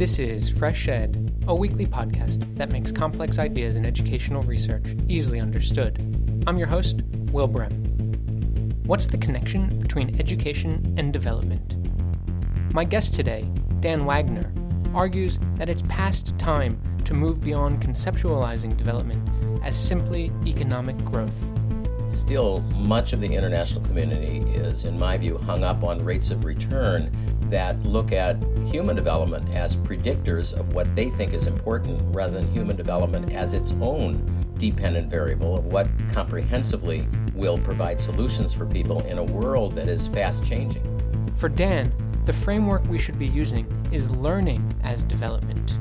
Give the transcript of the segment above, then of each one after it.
This is Fresh Ed, a weekly podcast that makes complex ideas in educational research easily understood. I'm your host, Will Brehm. What's the connection between education and development? My guest today, Dan Wagner, argues that it's past time to move beyond conceptualizing development as simply economic growth. Still, much of the international community is, in my view, hung up on rates of return that look at human development as predictors of what they think is important rather than human development as its own dependent variable of what comprehensively will provide solutions for people in a world that is fast changing. For Dan, the framework we should be using is learning as development.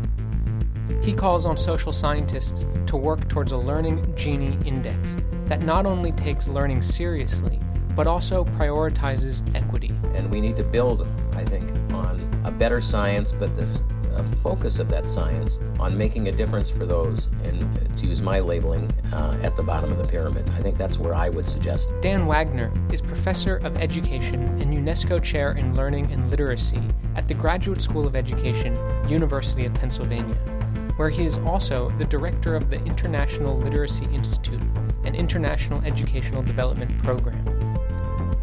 He calls on social scientists to work towards a learning Gini index that not only takes learning seriously, but also prioritizes equity. And we need to build, I think, on a better science, but the a focus of that science on making a difference for those, and to use my labeling, uh, at the bottom of the pyramid. I think that's where I would suggest. Dan Wagner is professor of education and UNESCO chair in learning and literacy at the Graduate School of Education, University of Pennsylvania, where he is also the director of the International Literacy Institute, an international educational development program.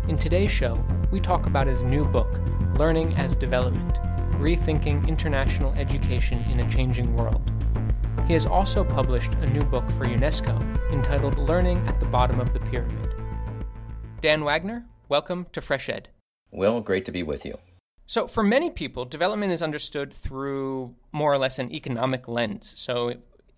In today's show, we talk about his new book, Learning as Development Rethinking International Education in a Changing World. He has also published a new book for UNESCO entitled Learning at the Bottom of the Pyramid. Dan Wagner, welcome to Fresh Ed. Well, great to be with you. So, for many people, development is understood through more or less an economic lens. So,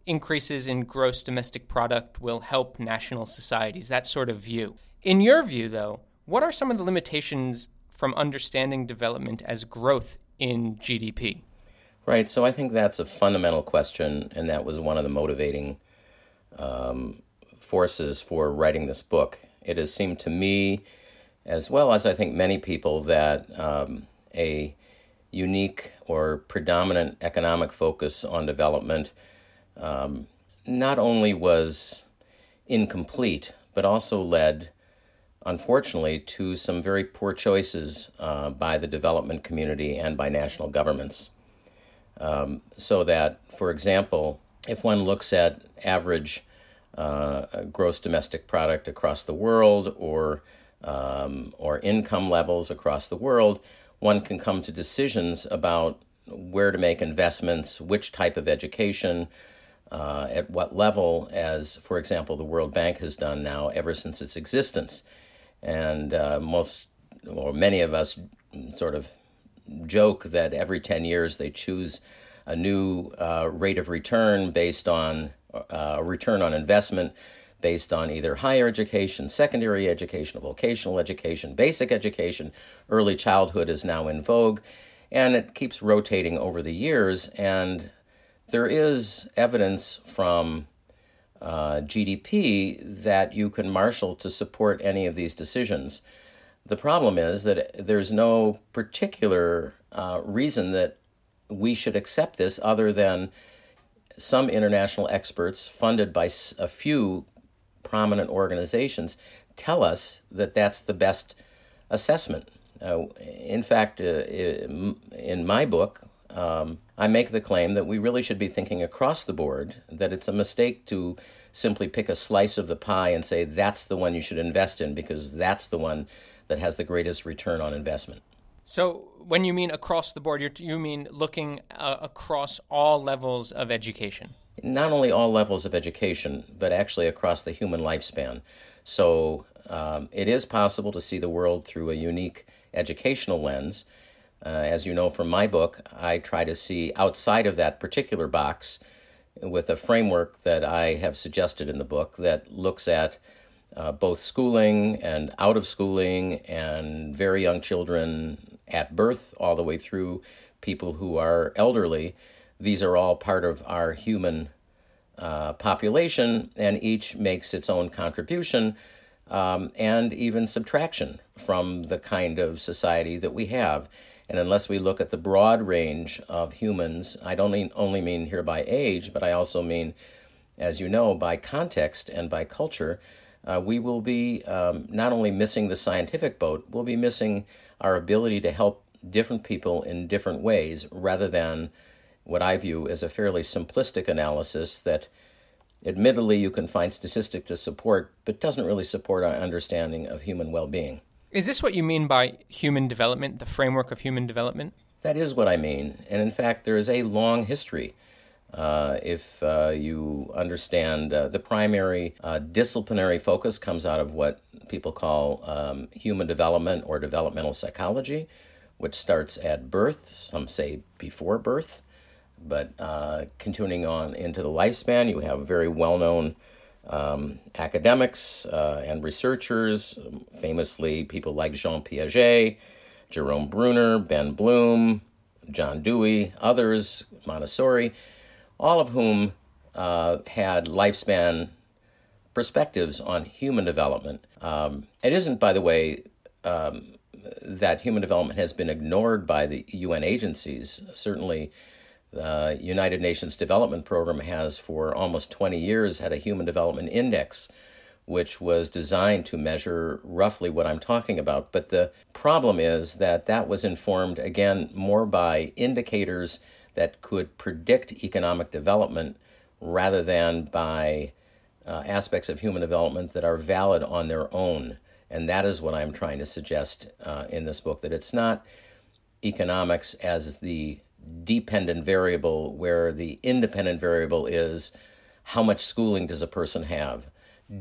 increases in gross domestic product will help national societies, that sort of view. In your view, though, what are some of the limitations from understanding development as growth in GDP? Right. So I think that's a fundamental question, and that was one of the motivating um, forces for writing this book. It has seemed to me, as well as I think many people, that um, a unique or predominant economic focus on development um, not only was incomplete, but also led unfortunately, to some very poor choices uh, by the development community and by national governments. Um, so that, for example, if one looks at average uh, gross domestic product across the world or um, or income levels across the world, one can come to decisions about where to make investments, which type of education, uh, at what level, as, for example, the World Bank has done now ever since its existence and uh, most or many of us sort of joke that every 10 years they choose a new uh, rate of return based on uh, a return on investment based on either higher education, secondary education, vocational education, basic education. Early childhood is now in vogue, and it keeps rotating over the years. And there is evidence from uh, GDP that you can marshal to support any of these decisions. The problem is that there's no particular uh, reason that we should accept this other than some international experts funded by a few prominent organizations tell us that that's the best assessment. Uh, in fact, uh, in my book, um, I make the claim that we really should be thinking across the board, that it's a mistake to simply pick a slice of the pie and say that's the one you should invest in because that's the one that has the greatest return on investment. So, when you mean across the board, you mean looking uh, across all levels of education? Not only all levels of education, but actually across the human lifespan. So, um, it is possible to see the world through a unique educational lens uh, as you know from my book, I try to see outside of that particular box with a framework that I have suggested in the book that looks at uh, both schooling and out of schooling and very young children at birth all the way through people who are elderly. These are all part of our human uh, population, and each makes its own contribution um, and even subtraction from the kind of society that we have. And unless we look at the broad range of humans, I don't only mean here by age, but I also mean, as you know, by context and by culture, uh, we will be um, not only missing the scientific boat, we'll be missing our ability to help different people in different ways rather than what I view as a fairly simplistic analysis that admittedly you can find statistics to support, but doesn't really support our understanding of human well being. Is this what you mean by human development, the framework of human development? That is what I mean. And in fact, there is a long history. Uh, if uh, you understand uh, the primary uh, disciplinary focus comes out of what people call um, human development or developmental psychology, which starts at birth, some say before birth, but uh, continuing on into the lifespan, you have very well known um, academics uh, and researchers, famously people like Jean Piaget, Jerome Bruner, Ben Bloom, John Dewey, others, Montessori, all of whom uh, had lifespan perspectives on human development. Um, it isn't, by the way, um, that human development has been ignored by the UN agencies. Certainly, the United Nations Development Program has for almost 20 years had a Human Development Index, which was designed to measure roughly what I'm talking about. But the problem is that that was informed, again, more by indicators that could predict economic development rather than by uh, aspects of human development that are valid on their own. And that is what I'm trying to suggest uh, in this book that it's not economics as the dependent variable where the independent variable is how much schooling does a person have?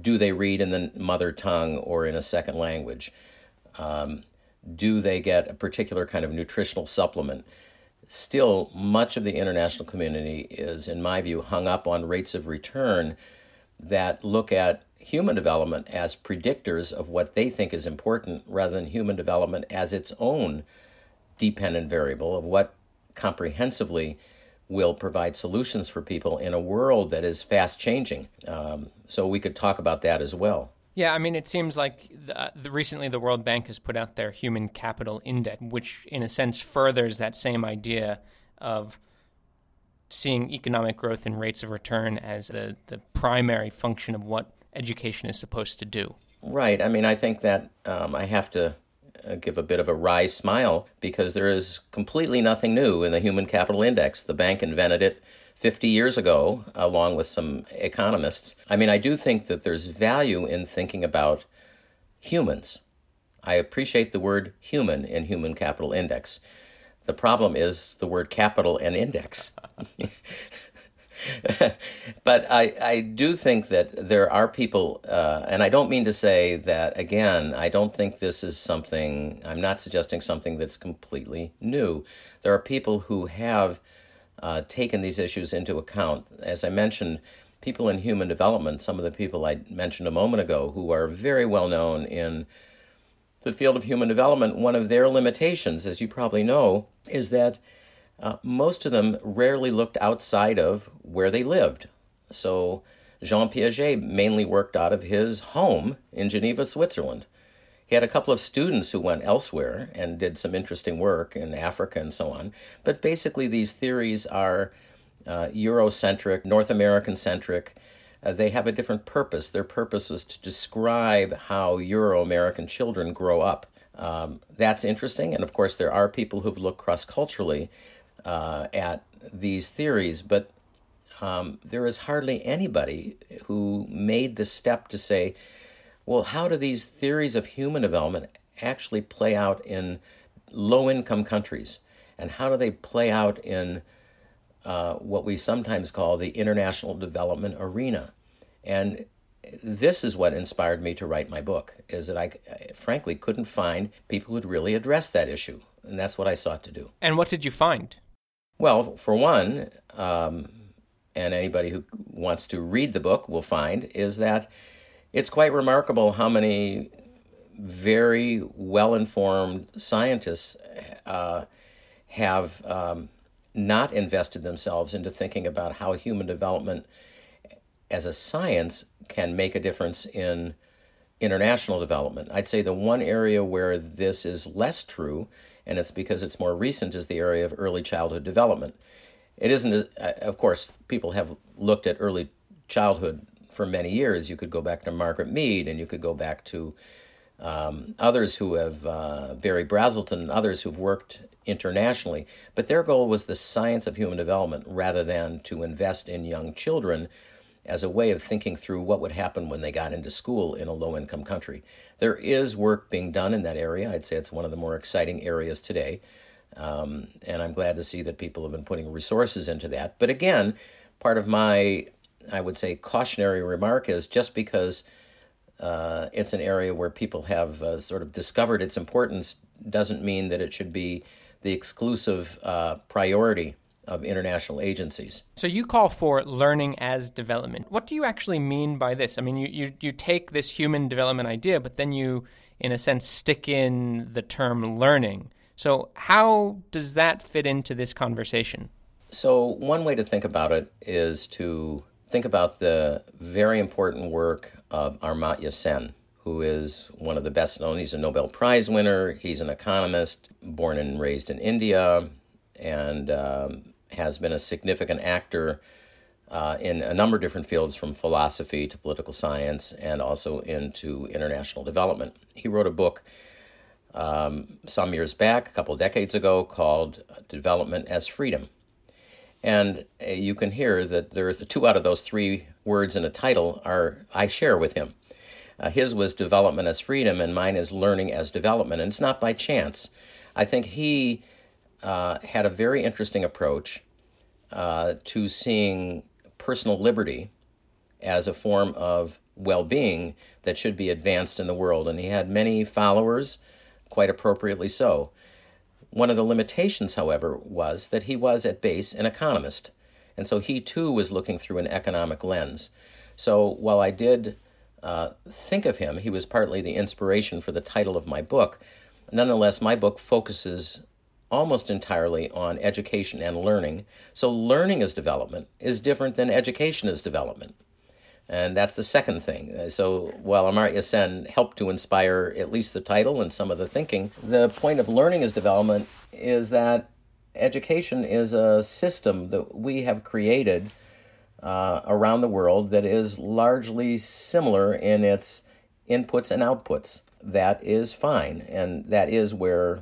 Do they read in the mother tongue or in a second language? Um, do they get a particular kind of nutritional supplement? Still, much of the international community is, in my view, hung up on rates of return that look at human development as predictors of what they think is important rather than human development as its own dependent variable of what comprehensively will provide solutions for people in a world that is fast changing. Um, so we could talk about that as well. Yeah, I mean, it seems like the, the, recently the World Bank has put out their Human Capital Index, which in a sense furthers that same idea of seeing economic growth and rates of return as the, the primary function of what education is supposed to do. Right. I mean, I think that um, I have to uh, Uh, give a bit of a wry smile because there is completely nothing new in the Human Capital Index. The bank invented it 50 years ago, along with some economists. I mean, I do think that there's value in thinking about humans. I appreciate the word human in Human Capital Index. The problem is the word capital and index. but I, I do think that there are people, uh, and I don't mean to say that, again, I don't think this is something, I'm not suggesting something that's completely new. There are people who have uh, taken these issues into account. As I mentioned, people in human development, some of the people I mentioned a moment ago, who are very well known in the field of human development, one of their limitations, as you probably know, is that uh, most of them rarely looked outside of where they lived. So Jean Piaget mainly worked out of his home in Geneva, Switzerland. He had a couple of students who went elsewhere and did some interesting work in Africa and so on. But basically, these theories are uh, Eurocentric, North American centric. Uh, they have a different purpose. Their purpose was to describe how Euro American children grow up. Um, that's interesting. And of course, there are people who've looked cross culturally uh, at these theories, but um, there is hardly anybody who made the step to say, well, how do these theories of human development actually play out in low income countries? And how do they play out in uh, what we sometimes call the international development arena? And this is what inspired me to write my book is that I, I frankly couldn't find people who'd really address that issue and that's what i sought to do and what did you find well, for one, um, and anybody who wants to read the book will find, is that it's quite remarkable how many very well informed scientists uh, have um, not invested themselves into thinking about how human development as a science can make a difference in international development. I'd say the one area where this is less true and it's because it's more recent, is the area of early childhood development. It isn't, uh, of course, people have looked at early childhood for many years. You could go back to Margaret Mead, and you could go back to um, others who have, uh, Berry Brazelton, and others who've worked internationally. But their goal was the science of human development rather than to invest in young children as a way of thinking through what would happen when they got into school in a low income country. There is work being done in that area. I'd say it's one of the more exciting areas today. Um, and I'm glad to see that people have been putting resources into that. But again, part of my, I would say, cautionary remark is just because uh, it's an area where people have uh, sort of discovered its importance doesn't mean that it should be the exclusive uh, priority of international agencies. So you call for learning as development. What do you actually mean by this? I mean, you, you, you take this human development idea, but then you, in a sense, stick in the term learning. So how does that fit into this conversation? So, one way to think about it is to think about the very important work of Amartya Sen, who is one of the best known. He's a Nobel Prize winner, he's an economist, born and raised in India, and um, has been a significant actor uh, in a number of different fields from philosophy to political science and also into international development. He wrote a book um, some years back, a couple decades ago, called Development as Freedom. And uh, you can hear that there's two out of those three words in a title are I share with him. Uh, his was development as freedom, and mine is learning as development. And it's not by chance. I think he uh, had a very interesting approach uh, to seeing personal liberty as a form of well being that should be advanced in the world. And he had many followers, quite appropriately so. One of the limitations, however, was that he was at base an economist. And so he too was looking through an economic lens. So while I did uh, think of him, he was partly the inspiration for the title of my book. Nonetheless, my book focuses almost entirely on education and learning. So, learning as development is different than education as development. And that's the second thing. Uh, so, while Amartya Sen helped to inspire at least the title and some of the thinking, the point of learning as development is that education is a system that we have created uh, around the world that is largely similar in its inputs and outputs. That is fine. And that is where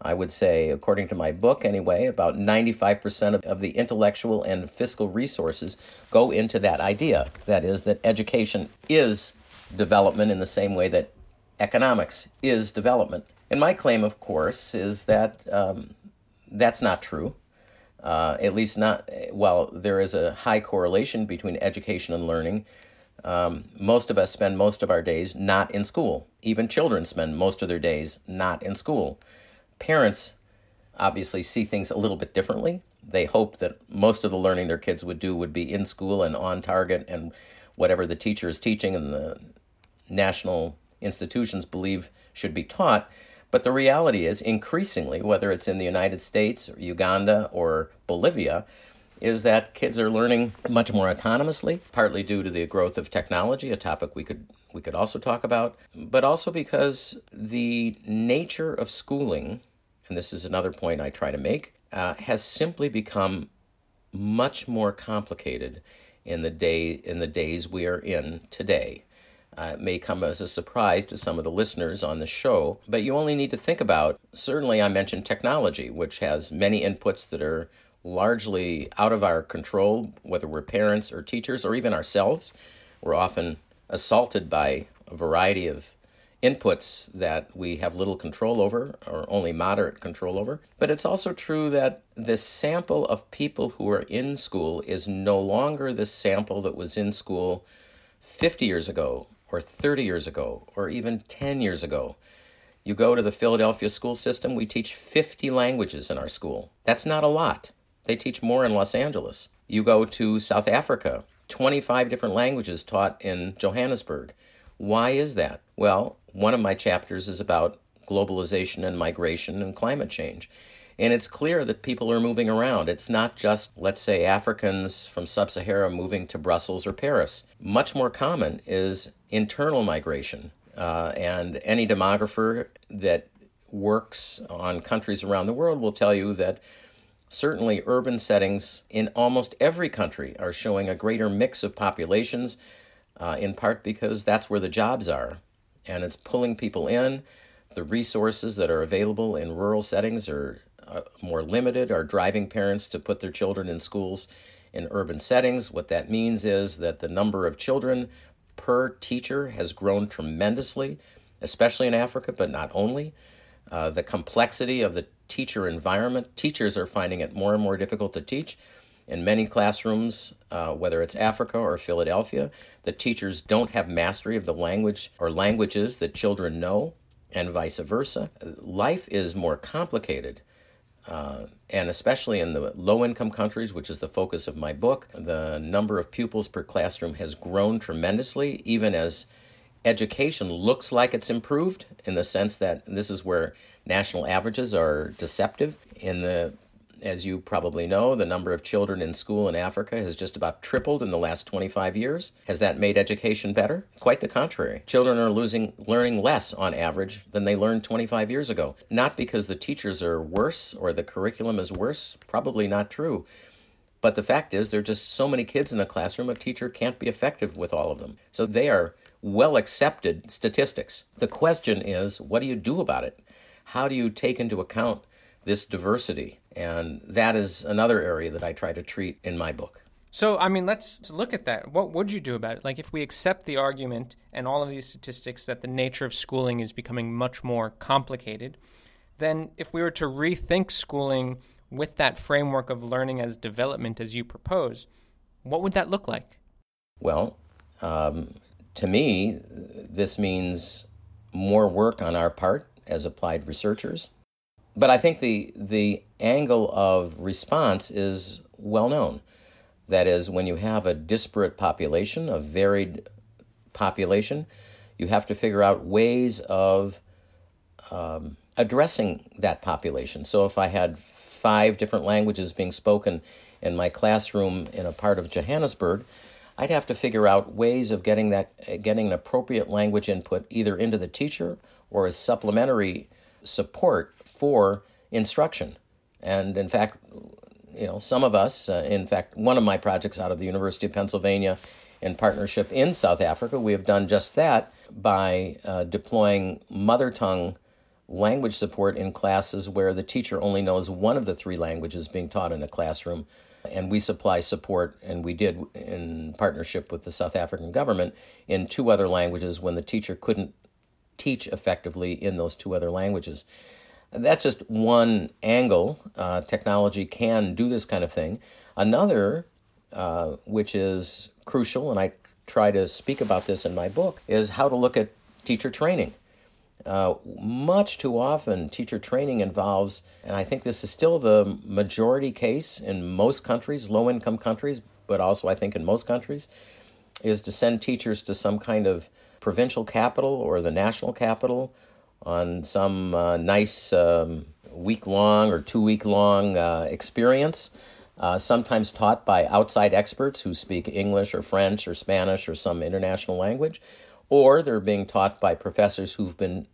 I would say, according to my book anyway, about 95% of, of the intellectual and fiscal resources go into that idea. That is, that education is development in the same way that economics is development. And my claim, of course, is that um, that's not true. Uh, at least not, while there is a high correlation between education and learning, um, most of us spend most of our days not in school. Even children spend most of their days not in school. Parents obviously see things a little bit differently. They hope that most of the learning their kids would do would be in school and on target and whatever the teacher is teaching and the national institutions believe should be taught. But the reality is, increasingly, whether it's in the United States or Uganda or Bolivia, is that kids are learning much more autonomously, partly due to the growth of technology, a topic we could we could also talk about, but also because the nature of schooling and this is another point I try to make, uh, has simply become much more complicated in the day in the days we are in today. Uh, it may come as a surprise to some of the listeners on the show, but you only need to think about. Certainly, I mentioned technology, which has many inputs that are largely out of our control, whether we're parents or teachers or even ourselves. We're often assaulted by a variety of inputs that we have little control over or only moderate control over. But it's also true that the sample of people who are in school is no longer the sample that was in school 50 years ago or 30 years ago or even 10 years ago. You go to the Philadelphia school system, we teach 50 languages in our school. That's not a lot. They teach more in Los Angeles. You go to South Africa, 25 different languages taught in Johannesburg. Why is that? Well, one of my chapters is about globalization and migration and climate change. And it's clear that people are moving around. It's not just, let's say, Africans from sub Sahara moving to Brussels or Paris. Much more common is internal migration. Uh, and any demographer that works on countries around the world will tell you that certainly urban settings in almost every country are showing a greater mix of populations, uh, in part because that's where the jobs are and it's pulling people in. The resources that are available in rural settings are uh, more limited are driving parents to put their children in schools in urban settings. What that means is that the number of children per teacher has grown tremendously, especially in Africa, but not only. Uh, the complexity of the teacher environment, teachers are finding it more and more difficult to teach. In many classrooms, uh, whether it's Africa or Philadelphia, the teachers don't have mastery of the language or languages that children know, and vice versa. Life is more complicated. Uh, and especially in the low income countries, which is the focus of my book, the number of pupils per classroom has grown tremendously, even as education looks like it's improved in the sense that this is where national averages are deceptive. In the as you probably know, the number of children in school in Africa has just about tripled in the last 25 years. Has that made education better? Quite the contrary. Children are losing learning less on average than they learned 25 years ago. Not because the teachers are worse or the curriculum is worse, probably not true. But the fact is, there are just so many kids in a classroom, a teacher can't be effective with all of them. So they are well accepted statistics. The question is, what do you do about it? How do you take into account this diversity. And that is another area that I try to treat in my book. So, I mean, let's look at that. What would you do about it? Like, if we accept the argument and all of these statistics that the nature of schooling is becoming much more complicated, then if we were to rethink schooling with that framework of learning as development as you propose, what would that look like? Well, um, to me, this means more work on our part as applied researchers but I think the the angle of response is well known. That is, when you have a disparate population, a varied population, you have to figure out ways of um, addressing that population. So if I had five different languages being spoken in my classroom in a part of Johannesburg, I'd have to figure out ways of getting that getting an appropriate language input either into the teacher or as supplementary support for instruction. And in fact, you know, some of us, uh, in fact, one of my projects out of the University of Pennsylvania in partnership in South Africa, we have done just that by uh, deploying mother tongue language support in classes where the teacher only knows one of the three languages being taught in the classroom. And we supply support, and we did in partnership with the South African government in two other languages when the teacher couldn't teach effectively in those two other languages. That's just one angle. Uh, technology can do this kind of thing. Another, uh, which is crucial, and I try to speak about this in my book, is how to look at teacher training. Uh, much too often, teacher training involves, and I think this is still the majority case in most countries, low income countries, but also I think in most countries, is to send teachers to some kind of provincial capital or the national capital on some uh, nice um, week long or two week long uh, experience, uh, sometimes taught by outside experts who speak English or French or Spanish or some international language, or they're being taught by professors who've been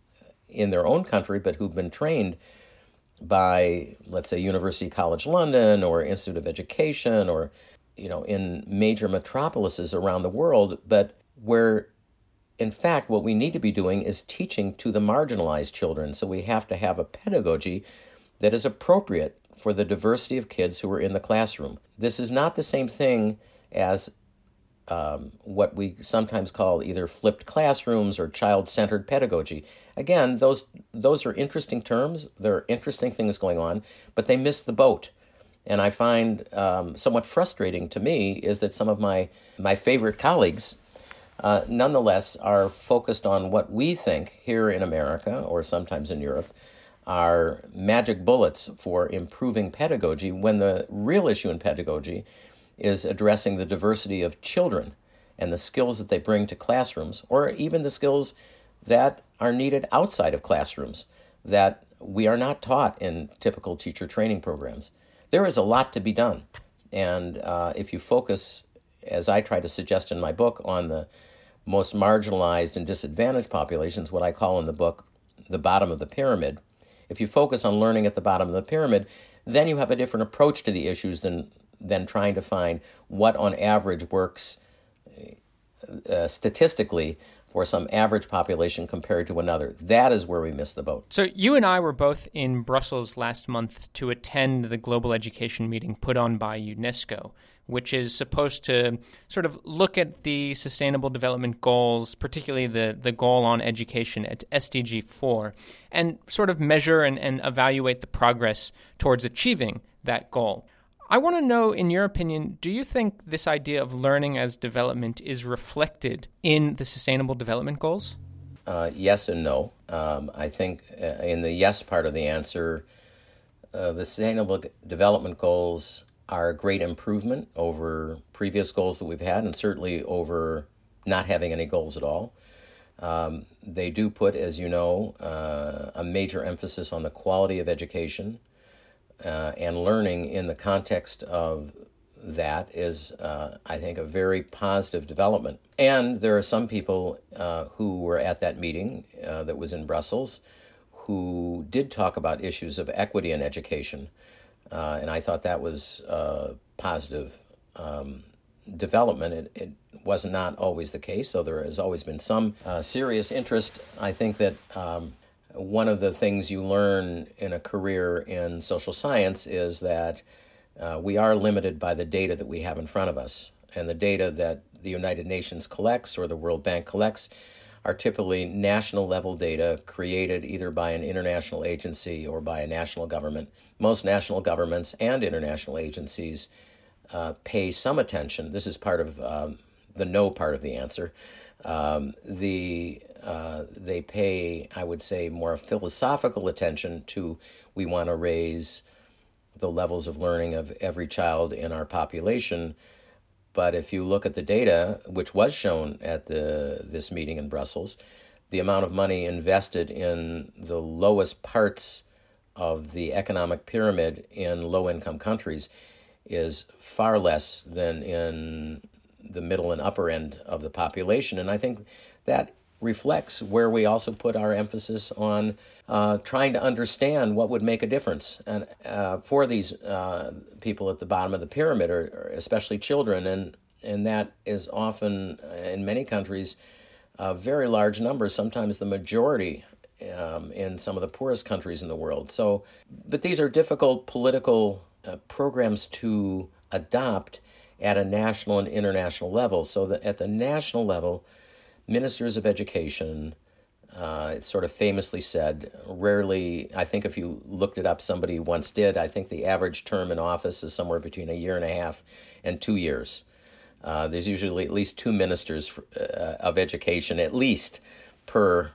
in their own country but who've been trained by, let's say, University College London or Institute of Education or you know in major metropolises around the world, but where in fact, what we need to be doing is teaching to the marginalized children. So we have to have a pedagogy that is appropriate for the diversity of kids who are in the classroom. This is not the same thing as um, what we sometimes call either flipped classrooms or child-centered pedagogy. Again, those those are interesting terms. There are interesting things going on, but they miss the boat. And I find um, somewhat frustrating to me is that some of my my favorite colleagues uh, nonetheless are focused on what we think here in America or sometimes in Europe are magic bullets for improving pedagogy when the real issue in pedagogy is addressing the diversity of children and the skills that they bring to classrooms or even the skills that are needed outside of classrooms that we are not taught in typical teacher training programs. There is a lot to be done. And uh, if you focus as I try to suggest in my book, on the most marginalized and disadvantaged populations, what I call in the book the bottom of the pyramid. If you focus on learning at the bottom of the pyramid, then you have a different approach to the issues than than trying to find what on average works uh, statistically for some average population compared to another. That is where we miss the boat. So, you and I were both in Brussels last month to attend the global education meeting put on by UNESCO, which is supposed to sort of look at the sustainable development goals, particularly the, the goal on education at SDG 4, and sort of measure and, and evaluate the progress towards achieving that goal. I want to know, in your opinion, do you think this idea of learning as development is reflected in the Sustainable Development Goals? Uh, yes and no. Um, I think uh, in the yes part of the answer, uh, the Sustainable Development Goals are a great improvement over previous goals that we've had, and certainly over not having any goals at all. Um, they do put, as you know, uh, a major emphasis on the quality of education uh, and learning in the context of that is, uh, I think, a very positive development. And there are some people uh, who were at that meeting uh, that was in Brussels who did talk about issues of equity in education. Uh, and I thought that was a positive um, development. It, it, was not always the case, so there has always been some uh, serious interest. I think that um, one of the things you learn in a career in social science is that uh, we are limited by the data that we have in front of us. And the data that the United Nations collects or the World Bank collects are typically national level data created either by an international agency or by a national government. Most national governments and international agencies uh, pay some attention. This is part of um, the no part of the answer. Um, the uh, they pay, I would say, more philosophical attention to we want to raise the levels of learning of every child in our population. But if you look at the data, which was shown at the this meeting in Brussels, the amount of money invested in the lowest parts of the economic pyramid in low income countries is far less than in the middle and upper end of the population. And I think that reflects where we also put our emphasis on uh, trying to understand what would make a difference and uh, for these uh, people at the bottom of the pyramid, or, or, especially children, and and that is often in many countries a very large number, sometimes the majority. Um, in some of the poorest countries in the world. So, but these are difficult political uh, programs to adopt at a national and international level. So at the national level, ministers of education, uh, it's sort of famously said, rarely, I think if you looked it up, somebody once did, I think the average term in office is somewhere between a year and a half and two years. Uh, there's usually at least two ministers for, uh, of education, at least per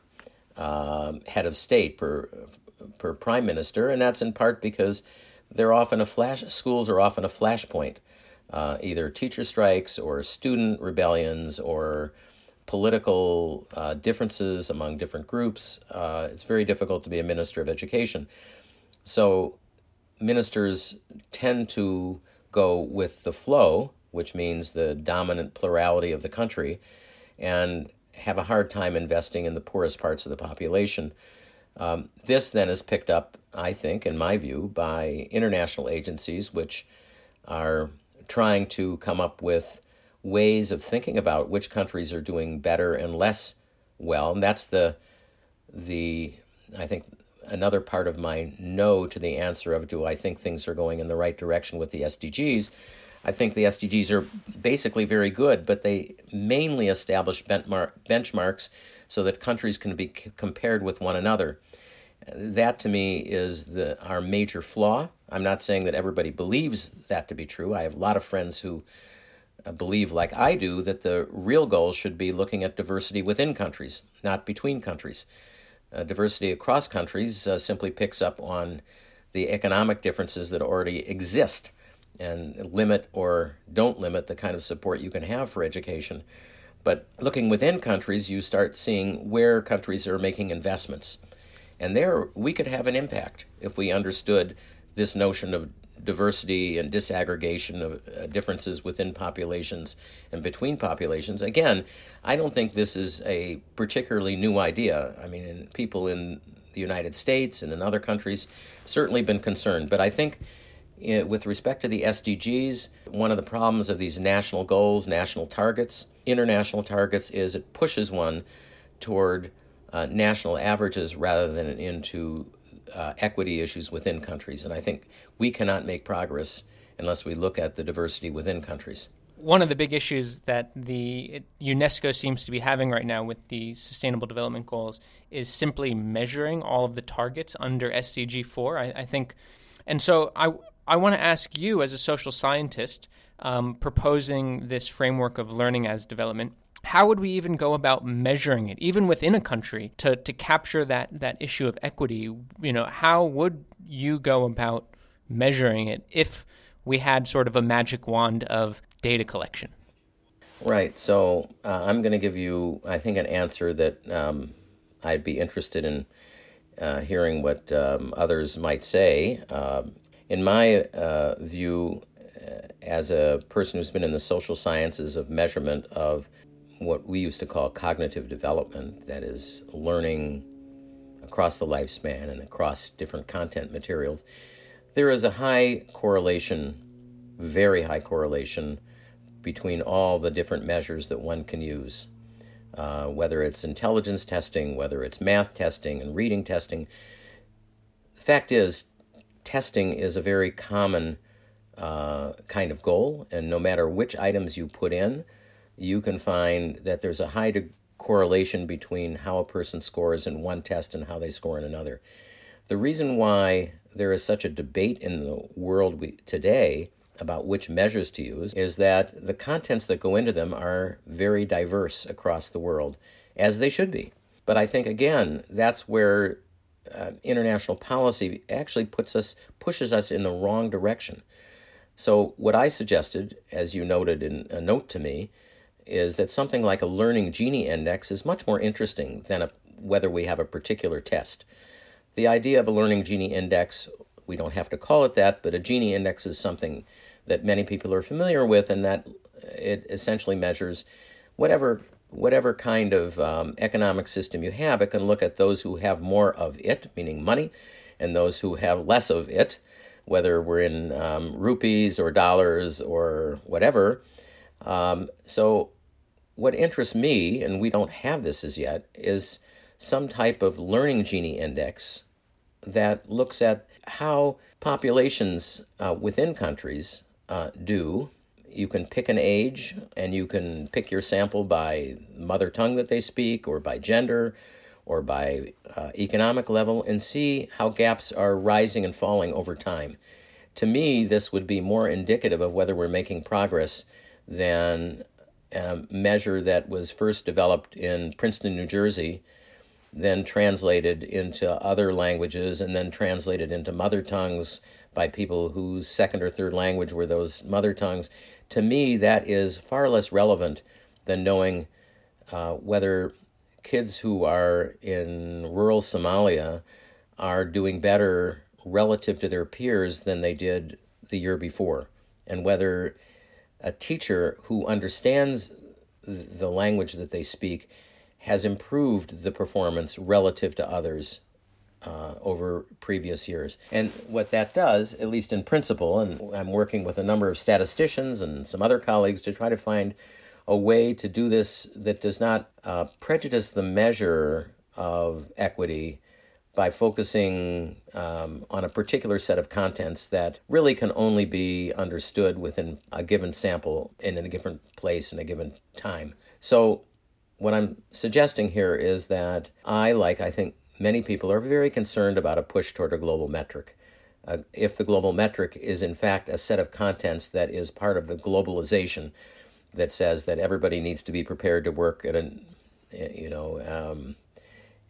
um, head of state, per, per prime minister, and that's in part because they're often a flash, schools are often a flashpoint. Uh, either teacher strikes or student rebellions or political uh, differences among different groups, uh, it's very difficult to be a minister of education. So, ministers tend to go with the flow, which means the dominant plurality of the country, and have a hard time investing in the poorest parts of the population. Um, this then is picked up, I think, in my view, by international agencies which are trying to come up with ways of thinking about which countries are doing better and less well. And that's the the I think another part of my no to the answer of do I think things are going in the right direction with the SDGs. I think the SDGs are basically very good, but they mainly establish benchmark, benchmarks so that countries can be c- compared with one another. That to me is the our major flaw. I'm not saying that everybody believes that to be true. I have a lot of friends who believe, like I do, that the real goal should be looking at diversity within countries, not between countries. Uh, diversity across countries uh, simply picks up on the economic differences that already exist and limit or don't limit the kind of support you can have for education. But looking within countries, you start seeing where countries are making investments. And there we could have an impact if we understood this notion of diversity and disaggregation of uh, differences within populations and between populations. Again, I don't think this is a particularly new idea. I mean, people in the United States and in other countries certainly been concerned, but I think with respect to the SDGs, one of the problems of these national goals, national targets, international targets, is it pushes one toward uh, national averages rather than into uh, equity issues within countries. And I think we cannot make progress unless we look at the diversity within countries. One of the big issues that the UNESCO seems to be having right now with the Sustainable Development Goals is simply measuring all of the targets under SDG 4. I, I think, and so I, I want to ask you, as a social scientist, um, proposing this framework of learning as development, how would we even go about measuring it, even within a country, to, to capture that, that issue of equity? You know, how would you go about measuring it if we had sort of a magic wand of data collection? Right. So uh, I'm going to give you, I think, an answer that um, I'd be interested in uh, hearing what um, others might say. Um, in my uh, view, uh, as a person who's been in the social sciences of measurement of what we used to call cognitive development, that is, learning across the lifespan and across different content materials, there is a high correlation, very high correlation, between all the different measures that one can use. Uh, whether it's intelligence testing, whether it's math testing and reading testing. The fact is, testing is a very common uh, kind of goal, and no matter which items you put in, you can find that there's a high de- correlation between how a person scores in one test and how they score in another. The reason why there is such a debate in the world we, today about which measures to use is that the contents that go into them are very diverse across the world, as they should be. But I think, again, that's where uh, international policy actually puts us, pushes us in the wrong direction. So, what I suggested, as you noted in a note to me, is that something like a learning Gini index is much more interesting than a, whether we have a particular test. The idea of a learning Gini index, we don't have to call it that, but a Gini index is something that many people are familiar with, and that it essentially measures whatever whatever kind of um, economic system you have. It can look at those who have more of it, meaning money, and those who have less of it, whether we're in um, rupees or dollars or whatever. Um, so what interests me, and we don't have this as yet, is some type of learning Gini index that looks at how populations uh, within countries uh, do. You can pick an age and you can pick your sample by mother tongue that they speak or by gender or by uh, economic level and see how gaps are rising and falling over time. To me, this would be more indicative of whether we're making progress than um, measure that was first developed in Princeton, New Jersey, then translated into other languages, and then translated into mother tongues by people whose second or third language were those mother tongues. To me, that is far less relevant than knowing uh, whether kids who are in rural Somalia are doing better relative to their peers than they did the year before, and whether a teacher who understands the language that they speak has improved the performance relative to others uh, over previous years. And what that does, at least in principle, and I'm working with a number of statisticians and some other colleagues to try to find a way to do this that does not uh, prejudice the measure of equity by focusing um, on a particular set of contents that really can only be understood within a given sample and in a given place in a given time. So, what I'm suggesting here is that I, like I think many people, are very concerned about a push toward a global metric. Uh, if the global metric is in fact a set of contents that is part of the globalization that says that everybody needs to be prepared to work at a you know um,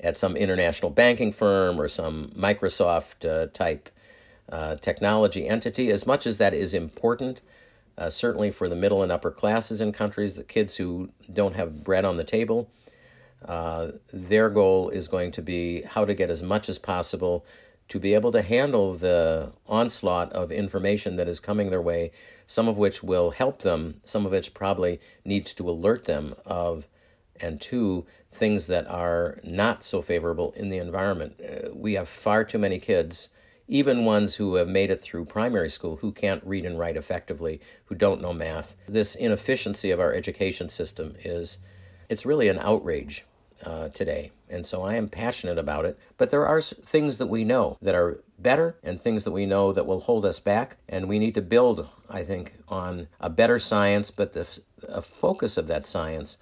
at some international banking firm or some Microsoft uh, type uh, technology entity, as much as that is important, uh, certainly for the middle and upper classes in countries, the kids who don't have bread on the table, uh, their goal is going to be how to get as much as possible to be able to handle the onslaught of information that is coming their way, some of which will help them, some of which probably needs to alert them of and two, things that are not so favorable in the environment. Uh, we have far too many kids even ones who have made it through primary school who can't read and write effectively, who don't know math. This inefficiency of our education system is it's really an outrage uh, today. And so I am passionate about it. But there are things that we know that are better and things that we know that will hold us back. And we need to build, I think, on a better science, but the a focus of that science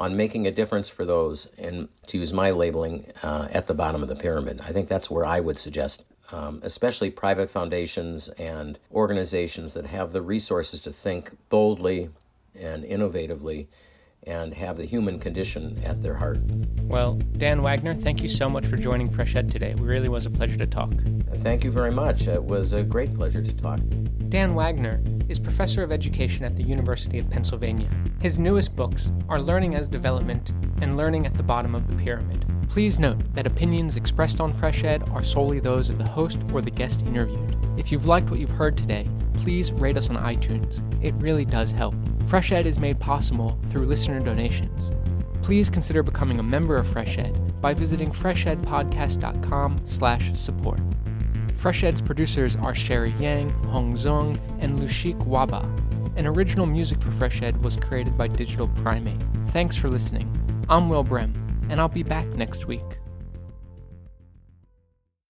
on making a difference for those, and to use my labeling, uh, at the bottom of the pyramid. I think that's where I would suggest. Um, especially private foundations and organizations that have the resources to think boldly and innovatively and have the human condition at their heart. Well, Dan Wagner, thank you so much for joining Fresh Ed today. It really was a pleasure to talk. Thank you very much. It was a great pleasure to talk. Dan Wagner is professor of education at the University of Pennsylvania. His newest books are Learning as Development and Learning at the Bottom of the Pyramid. Please note that opinions expressed on Fresh Ed are solely those of the host or the guest interviewed. If you've liked what you've heard today, please rate us on iTunes. It really does help. Fresh Ed is made possible through listener donations. Please consider becoming a member of Fresh Ed by visiting freshedpodcast.com slash support. Fresh Ed's producers are Sherry Yang, Hong Zong, and Lushik Waba. And original music for Fresh Ed was created by Digital Primate. Thanks for listening. I'm Will Brehm, and I'll be back next week.